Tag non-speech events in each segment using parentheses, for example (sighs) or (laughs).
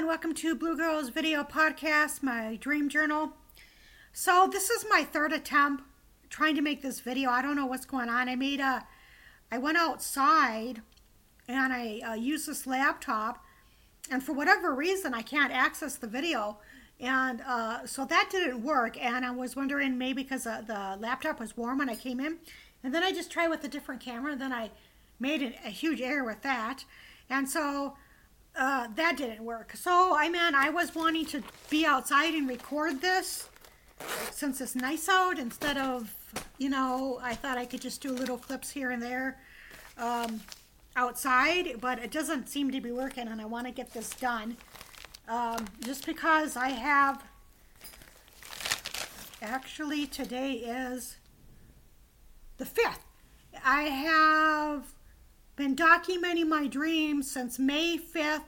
and welcome to Blue Girls Video Podcast, my dream journal. So, this is my third attempt trying to make this video. I don't know what's going on. I made a, I went outside and I uh, used this laptop, and for whatever reason, I can't access the video. And uh, so that didn't work. And I was wondering maybe because uh, the laptop was warm when I came in. And then I just tried with a different camera. Then I made a, a huge error with that. And so uh, that didn't work. So I mean, I was wanting to be outside and record this since it's nice out instead of, you know, I thought I could just do little clips here and there um, outside, but it doesn't seem to be working and I want to get this done. Um, just because I have, actually today is the 5th. I have been documenting my dreams since May 5th,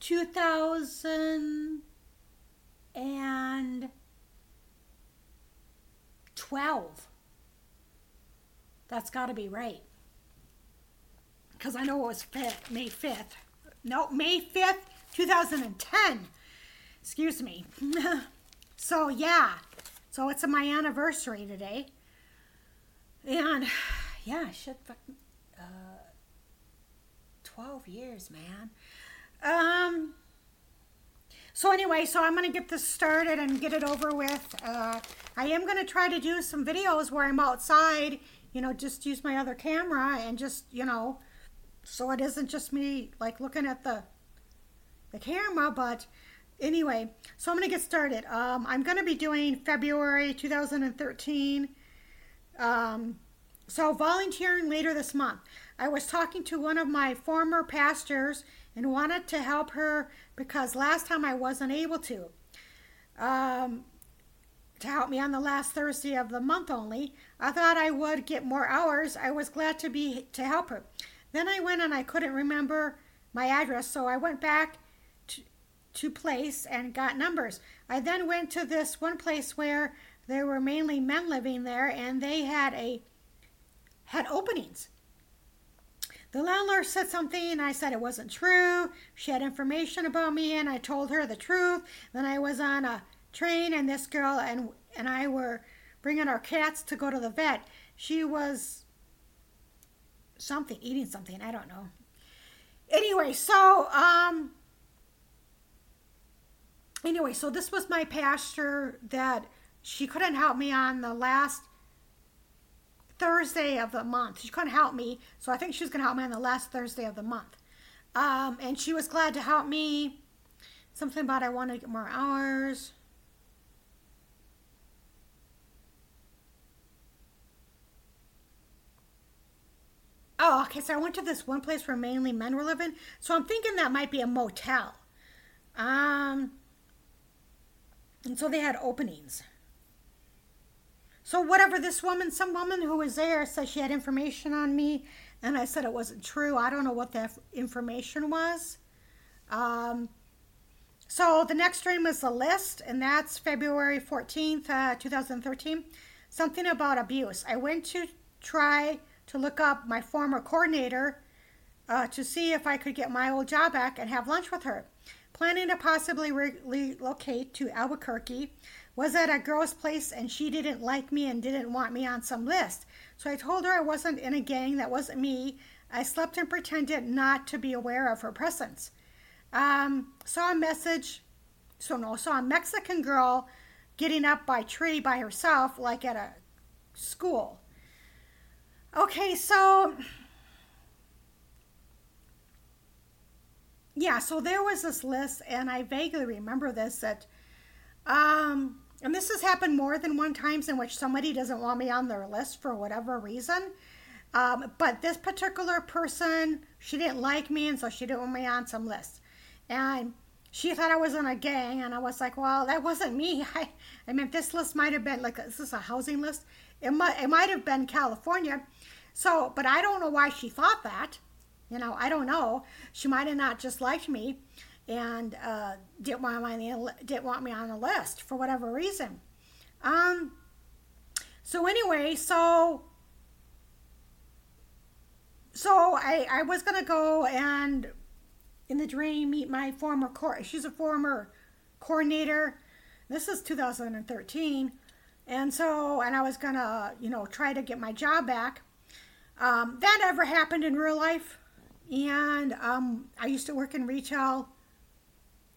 2012. That's got to be right. Because I know it was 5th, May 5th. No, May 5th, 2010. Excuse me. (laughs) so, yeah. So, it's my anniversary today. And, (sighs) yeah, fucking uh, 12 years, man. Um, so anyway, so I'm going to get this started and get it over with. Uh, I am going to try to do some videos where I'm outside, you know, just use my other camera and just, you know, so it isn't just me like looking at the the camera, but anyway, so I'm going to get started. Um, I'm going to be doing February 2013 um, so, volunteering later this month, I was talking to one of my former pastors and wanted to help her because last time I wasn't able to. Um, to help me on the last Thursday of the month only. I thought I would get more hours. I was glad to be to help her. Then I went and I couldn't remember my address, so I went back to, to place and got numbers. I then went to this one place where there were mainly men living there and they had a had openings. The landlord said something, and I said it wasn't true. She had information about me, and I told her the truth. Then I was on a train, and this girl and and I were bringing our cats to go to the vet. She was something eating something. I don't know. Anyway, so um. Anyway, so this was my pastor that she couldn't help me on the last Thursday of the month. She couldn't help me, so I think she was going to help me on the last Thursday of the month. Um, and she was glad to help me. Something about I want to get more hours. Oh, okay. So I went to this one place where mainly men were living. So I'm thinking that might be a motel. Um, and so they had openings. So whatever this woman, some woman who was there said she had information on me, and I said it wasn't true. I don't know what that information was. Um, so the next stream was the list, and that's February 14th, uh, 2013. Something about abuse. I went to try to look up my former coordinator uh, to see if I could get my old job back and have lunch with her. Planning to possibly relocate to Albuquerque was at a girl's place and she didn't like me and didn't want me on some list. So I told her I wasn't in a gang, that wasn't me. I slept and pretended not to be aware of her presence. Um, saw a message, so no, saw a Mexican girl getting up by tree by herself, like at a school. Okay, so yeah, so there was this list, and I vaguely remember this that um, and this has happened more than one times in which somebody doesn't want me on their list for whatever reason. Um, but this particular person, she didn't like me, and so she didn't want me on some list. And she thought I was in a gang, and I was like, well, that wasn't me. (laughs) I, I mean, this list might have been like, is this a housing list? It might, it might have been California. So, but I don't know why she thought that. You know, I don't know. She might have not just liked me and uh, didn't want me on the, didn't want me on the list for whatever reason. Um. So anyway, so so I I was gonna go and in the dream meet my former core. She's a former coordinator. This is 2013. And so, and I was gonna, you know, try to get my job back. Um, that never happened in real life. And um, I used to work in retail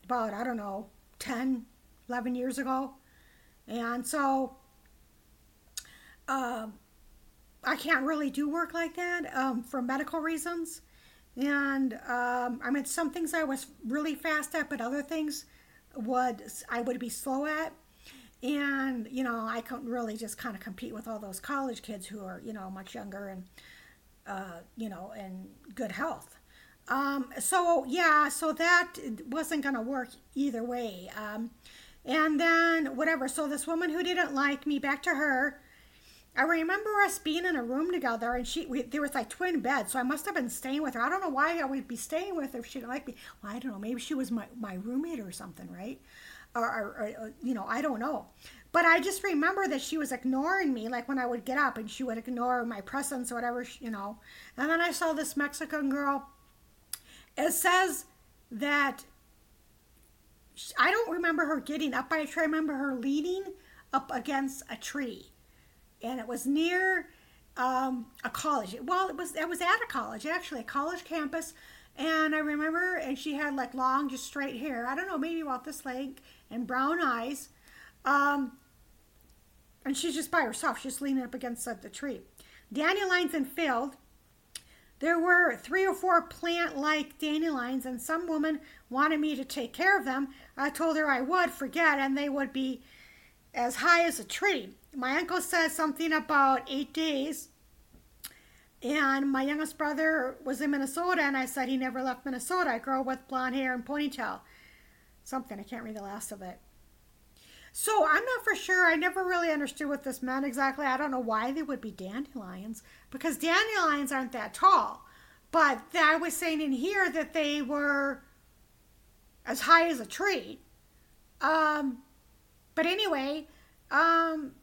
about, I don't know, 10, 11 years ago. And so uh, I can't really do work like that um, for medical reasons. And um, I mean, some things I was really fast at, but other things would I would be slow at. And you know, I couldn't really just kind of compete with all those college kids who are you know much younger and uh, you know in good health. Um, so yeah, so that wasn't going to work either way. Um, and then whatever. So this woman who didn't like me, back to her. I remember us being in a room together, and she we, there was like twin beds, so I must have been staying with her. I don't know why I would be staying with her if she didn't like me. Well, I don't know. Maybe she was my, my roommate or something, right? Or, or, or you know, I don't know. But I just remember that she was ignoring me, like when I would get up, and she would ignore my presence or whatever, you know. And then I saw this Mexican girl. It says that I don't remember her getting up by a. I remember her leaning up against a tree and it was near um, a college. Well, it was it was at a college actually, a college campus. And I remember, and she had like long, just straight hair. I don't know, maybe about this length, and brown eyes. Um, and she's just by herself. She's leaning up against the tree. Dandelions and field. There were three or four plant-like dandelions, and some woman wanted me to take care of them. I told her I would forget, and they would be as high as a tree my uncle said something about eight days. And my youngest brother was in Minnesota, and I said he never left Minnesota. A girl with blonde hair and ponytail. Something, I can't read the last of it. So I'm not for sure. I never really understood what this meant exactly. I don't know why they would be dandelions, because dandelions aren't that tall. But I was saying in here that they were as high as a tree. Um, but anyway, um,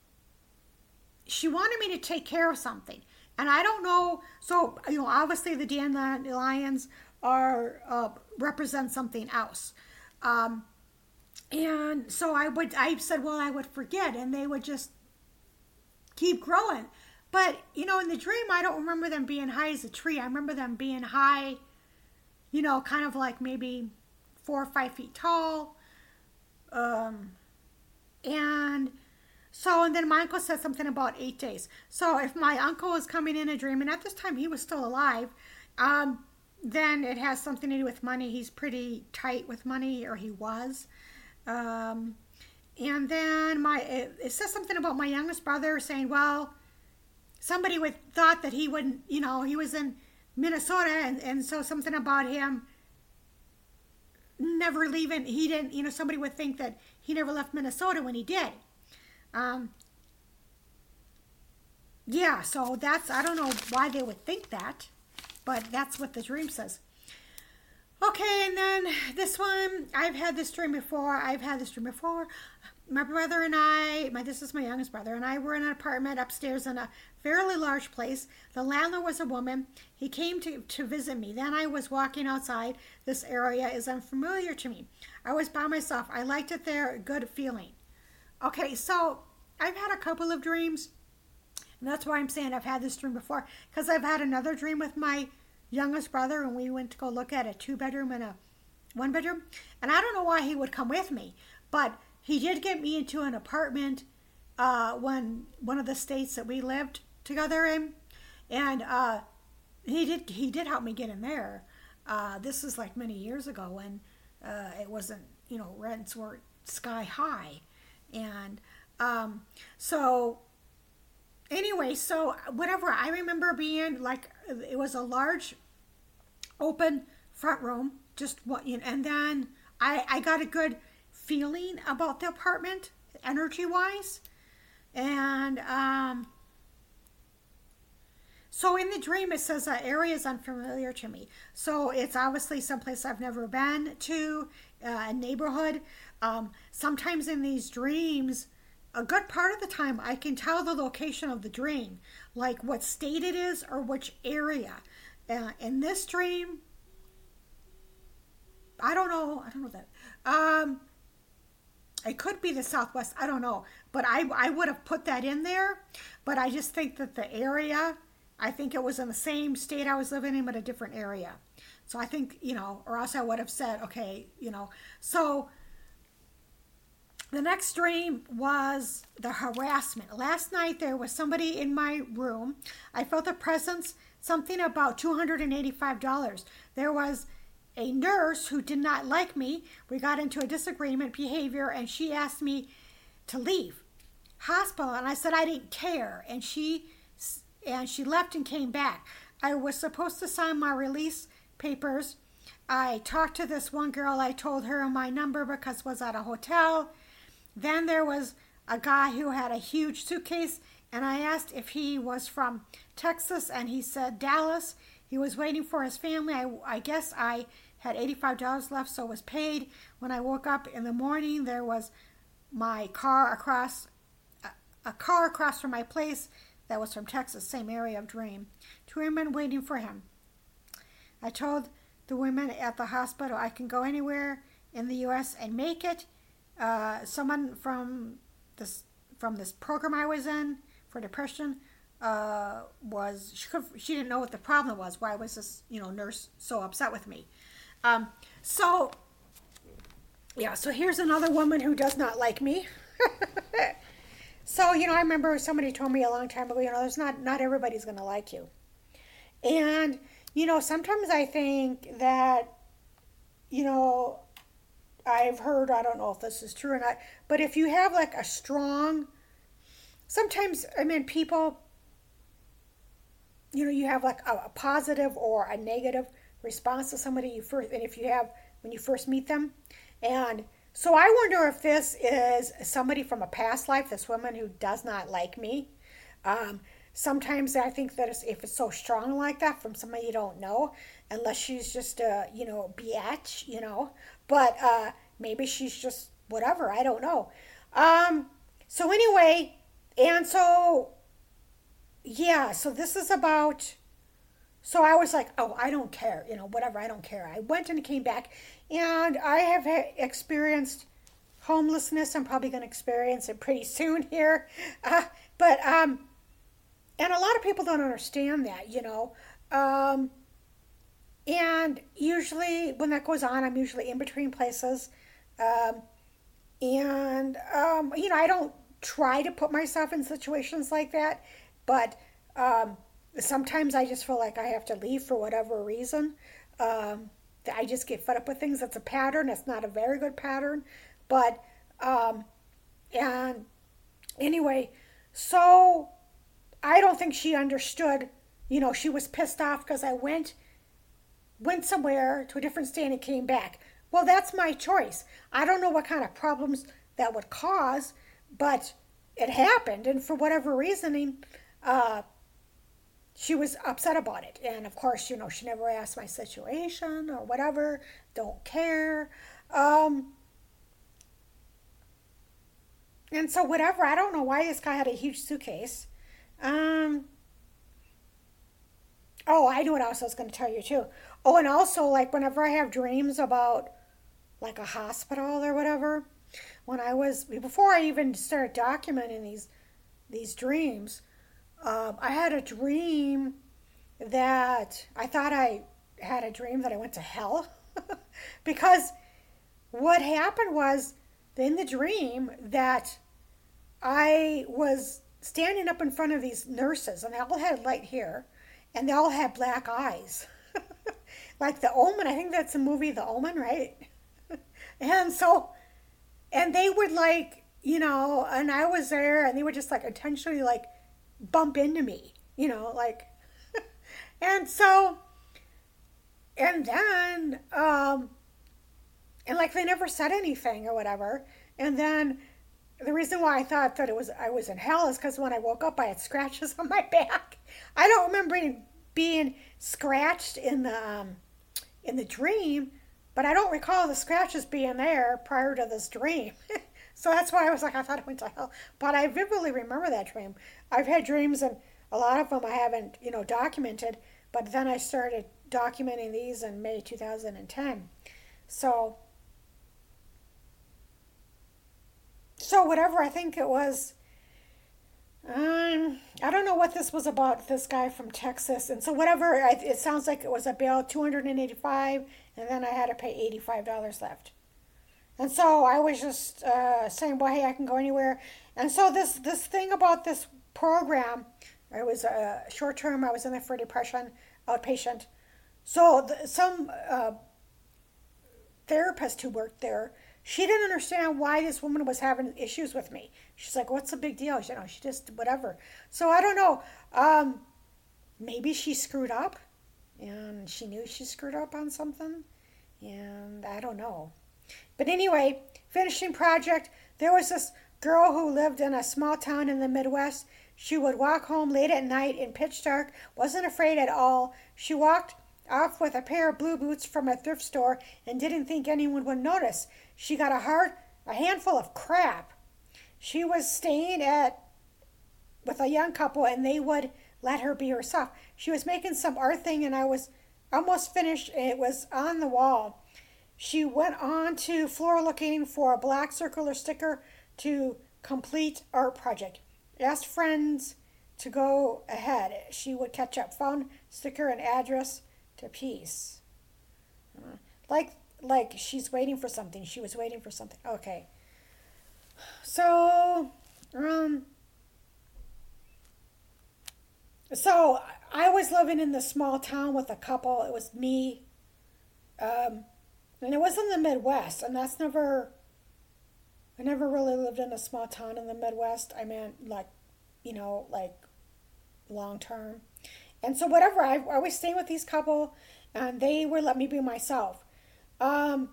she wanted me to take care of something. And I don't know. So, you know, obviously the dandelions are uh, represent something else. Um, and so I would, I said, well, I would forget, and they would just keep growing. But you know, in the dream, I don't remember them being high as a tree. I remember them being high, you know, kind of like maybe four or five feet tall. Um, and so, and then my uncle said something about eight days. So, if my uncle was coming in a dream, and at this time he was still alive, um, then it has something to do with money. He's pretty tight with money, or he was. Um, and then my it, it, says something about my youngest brother saying, well, somebody would thought that he wouldn't, you know, he was in Minnesota, and, and so something about him never leaving. He didn't, you know, somebody would think that he never left Minnesota when he did. Um, yeah, so that's, I don't know why they would think that, but that's what the dream says. Okay, and then this one, I've had this dream before. I've had this dream before. My brother and I, my this is my youngest brother, and I were in an apartment upstairs in a fairly large place. The landlord was a woman. He came to, to visit me. Then I was walking outside. This area is unfamiliar to me. I was by myself. I liked it there, good feeling. Okay, so I've had a couple of dreams, and that's why I'm saying I've had this dream before, because I've had another dream with my youngest brother, and we went to go look at a two bedroom and a one bedroom. And I don't know why he would come with me, but he did get me into an apartment uh, when one of the states that we lived together in, and uh, he did he did help me get in there. Uh, this is like many years ago when uh, it wasn't you know rents were sky high, and um, so anyway, so whatever, I remember being like, it was a large open front room, just what, and then I, I got a good feeling about the apartment, energy wise. And, um, so in the dream, it says that area is unfamiliar to me. So it's obviously someplace I've never been to, uh, a neighborhood. Um, sometimes in these dreams, a good part of the time I can tell the location of the dream, like what state it is or which area. Uh, in this dream, I don't know. I don't know that. Um, it could be the Southwest. I don't know. But I, I would have put that in there. But I just think that the area, I think it was in the same state I was living in, but a different area. So I think, you know, or else I would have said, okay, you know. So the next dream was the harassment. Last night there was somebody in my room. I felt a presence, something about $285. There was a nurse who did not like me. We got into a disagreement behavior and she asked me to leave hospital and I said I didn't care and she and she left and came back. I was supposed to sign my release papers. I talked to this one girl. I told her my number because was at a hotel. Then there was a guy who had a huge suitcase and I asked if he was from Texas and he said Dallas. He was waiting for his family. I, I guess I had $85 left, so was paid. When I woke up in the morning, there was my car across, a, a car across from my place that was from Texas, same area of Dream. Two women waiting for him. I told the women at the hospital I can go anywhere in the U.S. and make it. Uh, someone from this from this program I was in for depression uh, was she, could, she didn't know what the problem was. Why was this you know nurse so upset with me? Um, so, yeah, so here's another woman who does not like me. (laughs) so, you know, I remember somebody told me a long time ago, you know, there's not, not everybody's going to like you. And, you know, sometimes I think that, you know, I've heard, I don't know if this is true or not, but if you have like a strong, sometimes, I mean, people, you know, you have like a, a positive or a negative response to somebody you first, and if you have when you first meet them. And so I wonder if this is somebody from a past life, this woman who does not like me. Um, sometimes I think that if it's so strong like that from somebody you don't know, unless she's just a, you know, biatch, you know, but uh, maybe she's just whatever, I don't know. Um, so anyway, and so, yeah, so this is about so I was like, oh, I don't care, you know, whatever, I don't care. I went and came back, and I have experienced homelessness. I'm probably going to experience it pretty soon here. (laughs) Uh, but, um, and a lot of people don't understand that, you know. Um, and usually when that goes on, I'm usually in between places. Um, and, um, you know, I don't try to put myself in situations like that, but, um, sometimes I just feel like I have to leave for whatever reason. Um, I just get fed up with things. That's a pattern. It's not a very good pattern, but um, and anyway, so I don't think she understood. You know, she was pissed off because I went went somewhere to a different state and came back. Well, that's my choice. I don't know what kind of problems that would cause, but it happened, and for whatever reasoning, uh, she was upset about it. And of course, you know, she never asked my situation or whatever, don't care. Um, and so, whatever, I don't know why this guy had a huge suitcase. Um, oh, I knew what else I was going to tell you too. Oh, and also, like, whenever I have dreams about like a hospital or whatever, when I was, before I even started documenting these, these dreams, um, I had a dream that I thought I had a dream that I went to hell (laughs) because what happened was in the dream that I was standing up in front of these nurses and they all had light hair and they all had black eyes. (laughs) like the Omen, I think that's the movie The Omen, right? (laughs) and so, and they would like, you know, and I was there and they would just like intentionally like bump into me, you know, like, (laughs) and so, and then, um, and like they never said anything or whatever. And then the reason why I thought that it was I was in hell is because when I woke up, I had scratches (laughs) on my back. I don't remember being scratched in the um, in the dream, but I don't recall the scratches being there prior to this dream. (laughs) So that's why I was like, I thought it went to hell. But I vividly remember that dream. I've had dreams, and a lot of them I haven't, you know, documented. But then I started documenting these in May 2010. So, so whatever I think it was, um, I don't know what this was about. This guy from Texas, and so whatever it sounds like it was a bill two hundred and eighty five, and then I had to pay eighty five dollars left. And so I was just uh, saying, well, hey, I can go anywhere. And so this this thing about this program, it was a short term. I was in there for depression, outpatient. So the, some uh, therapist who worked there, she didn't understand why this woman was having issues with me. She's like, "What's the big deal?" You know, she just whatever. So I don't know. Um, maybe she screwed up, and she knew she screwed up on something, and I don't know. But anyway, finishing project. There was this girl who lived in a small town in the Midwest. She would walk home late at night in pitch dark, wasn't afraid at all. She walked off with a pair of blue boots from a thrift store and didn't think anyone would notice. She got a hard a handful of crap. She was staying at with a young couple and they would let her be herself. She was making some art thing and I was almost finished. It was on the wall. She went on to floor looking for a black circular sticker to complete art project. Asked friends to go ahead. She would catch up. Found sticker and address to peace. Uh, like like she's waiting for something. She was waiting for something. Okay. So, um so I was living in this small town with a couple. It was me. Um and it was in the Midwest, and that's never I never really lived in a small town in the Midwest. I meant like, you know, like long term. And so whatever, I, I was staying with these couple and they would let me be myself. Um,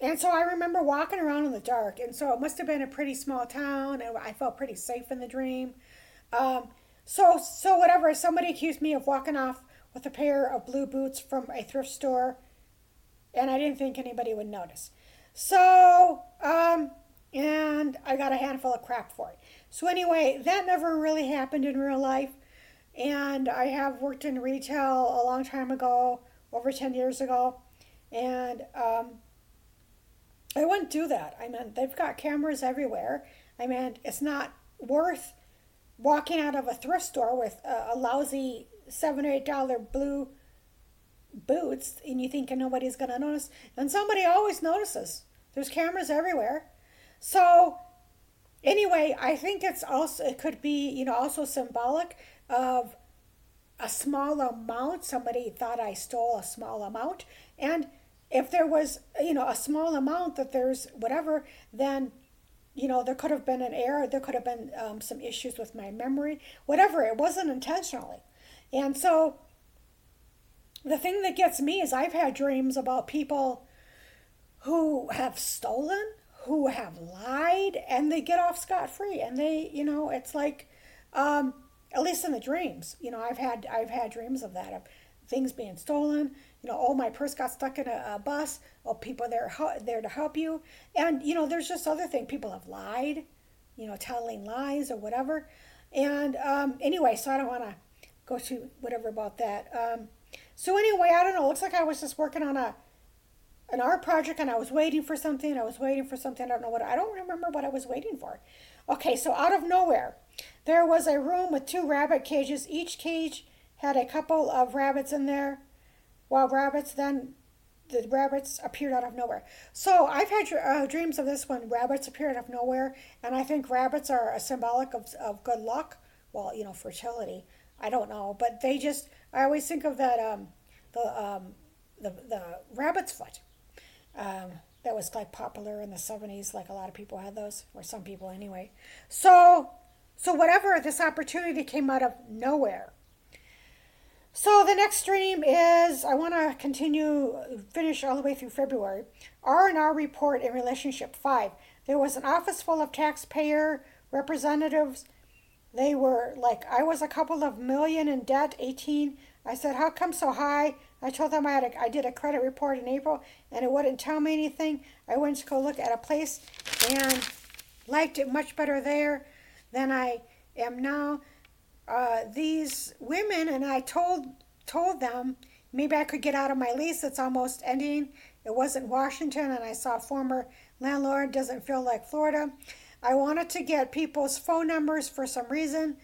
and so I remember walking around in the dark. And so it must have been a pretty small town. And I felt pretty safe in the dream. Um, so, so whatever, somebody accused me of walking off with a pair of blue boots from a thrift store. And I didn't think anybody would notice. So, um, and I got a handful of crap for it. So, anyway, that never really happened in real life. And I have worked in retail a long time ago, over 10 years ago. And um, I wouldn't do that. I mean, they've got cameras everywhere. I mean, it's not worth walking out of a thrift store with a, a lousy seven or eight dollar blue boots and you think nobody's going to notice. And somebody always notices. There's cameras everywhere. So anyway, I think it's also it could be, you know, also symbolic of a small amount. Somebody thought I stole a small amount. And if there was, you know, a small amount that there's whatever, then you know, there could have been an error, there could have been um, some issues with my memory, whatever. It wasn't intentionally. And so the thing that gets me is I've had dreams about people who have stolen, who have lied, and they get off scot free. And they, you know, it's like, um, at least in the dreams, you know, I've had I've had dreams of that of things being stolen. You know, oh, my purse got stuck in a, a bus. Oh, people there there to help you, and you know, there's just other things. People have lied, you know, telling lies or whatever. And um, anyway, so I don't want to go to whatever about that. Um, so anyway, I don't know. It looks like I was just working on a an art project and I was waiting for something. I was waiting for something. I don't know what. I don't remember what I was waiting for. Okay, so out of nowhere, there was a room with two rabbit cages. Each cage had a couple of rabbits in there. While rabbits then the rabbits appeared out of nowhere. So I've had uh, dreams of this when rabbits appear out of nowhere, and I think rabbits are a symbolic of, of good luck. Well, you know, fertility. I don't know, but they just. I always think of that um, the um, the the rabbit's foot. Um, that was like popular in the 70s like a lot of people had those or some people anyway so so whatever this opportunity came out of nowhere so the next stream is i want to continue finish all the way through february. R&r report in relationship 5 there was an office full of taxpayer representatives. They were like i was a couple of million in debt 18 i said how come so high? I told them I had a, I did a credit report in April and it wouldn't tell me anything. I went to go look at a place and liked it much better there than I am now. Uh, these women and I told told them maybe I could get out of my lease. It's almost ending. It wasn't Washington, and I saw former landlord. Doesn't feel like Florida. I wanted to get people's phone numbers for some reason.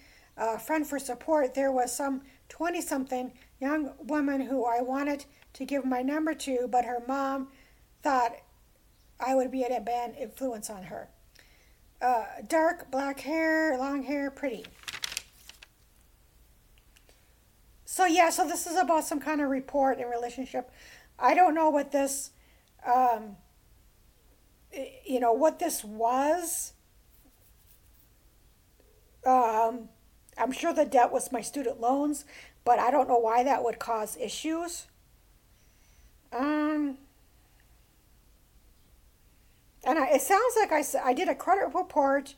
Friend for support. There was some 20 something young woman who I wanted to give my number to, but her mom thought I would be a bad influence on her. Uh, dark black hair, long hair, pretty. So yeah, so this is about some kind of report and relationship. I don't know what this, um, you know, what this was. Um, I'm sure the debt was my student loans, but I don't know why that would cause issues. Um, and I, it sounds like I, I did a credit report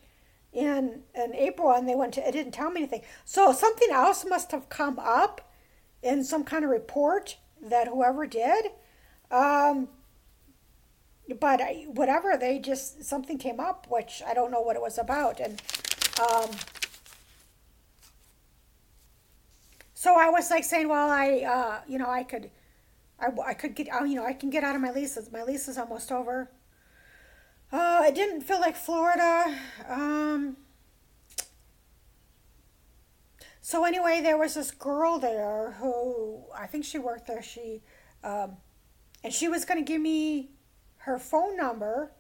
in in April, and they went to it didn't tell me anything. So something else must have come up in some kind of report that whoever did. Um, but I, whatever, they just something came up, which I don't know what it was about, and um, so I was like saying, well, I, uh, you know, I could, I, I could get, you know, I can get out of my leases. My lease is almost over. Uh, it didn't feel like Florida. Um, so anyway, there was this girl there who I think she worked there. She, um, and she was going to give me her phone number.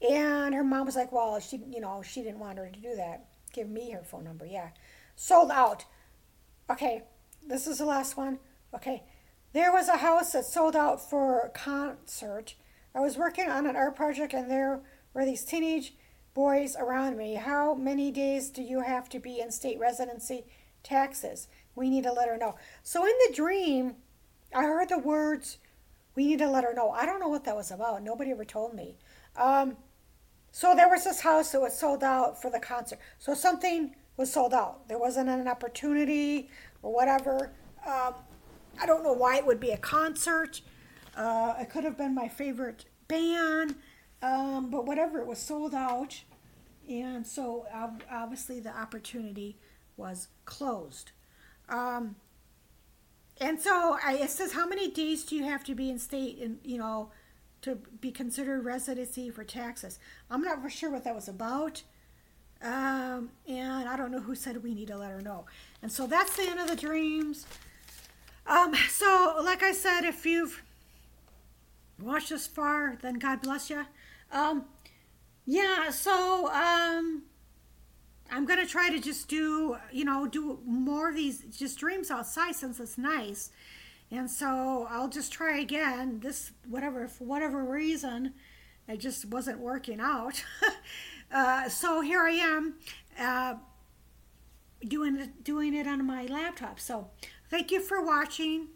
And her mom was like, well, she, you know, she didn't want her to do that. Give me her phone number. Yeah. Sold out. Okay. This is the last one. Okay. There was a house that sold out for a concert I was working on an art project and there were these teenage boys around me. How many days do you have to be in state residency taxes? We need to let her know. So in the dream, I heard the words, we need to let her know. I don't know what that was about. Nobody ever told me. Um, so there was this house that was sold out for the concert. So something was sold out. There wasn't an opportunity or whatever. Um, I don't know why it would be a concert. Uh, it could have been my favorite band, um, but whatever, it was sold out. And so obviously the opportunity was closed. Um, and so I, it says, how many days do you have to be in state, and you know, to be considered residency for taxes? I'm not for sure what that was about. Um, and I don't know who said we need to let her know. And so that's the end of the dreams. Um, so, like I said, if you've watch this far, then God bless you. Um, yeah, so um, I'm gonna try to just do, you know, do more of these just dreams outside since it's nice. And so I'll just try again. This whatever for whatever reason, it just wasn't working out. (laughs) uh, so here I am, uh, doing it doing it on my laptop. So thank you for watching.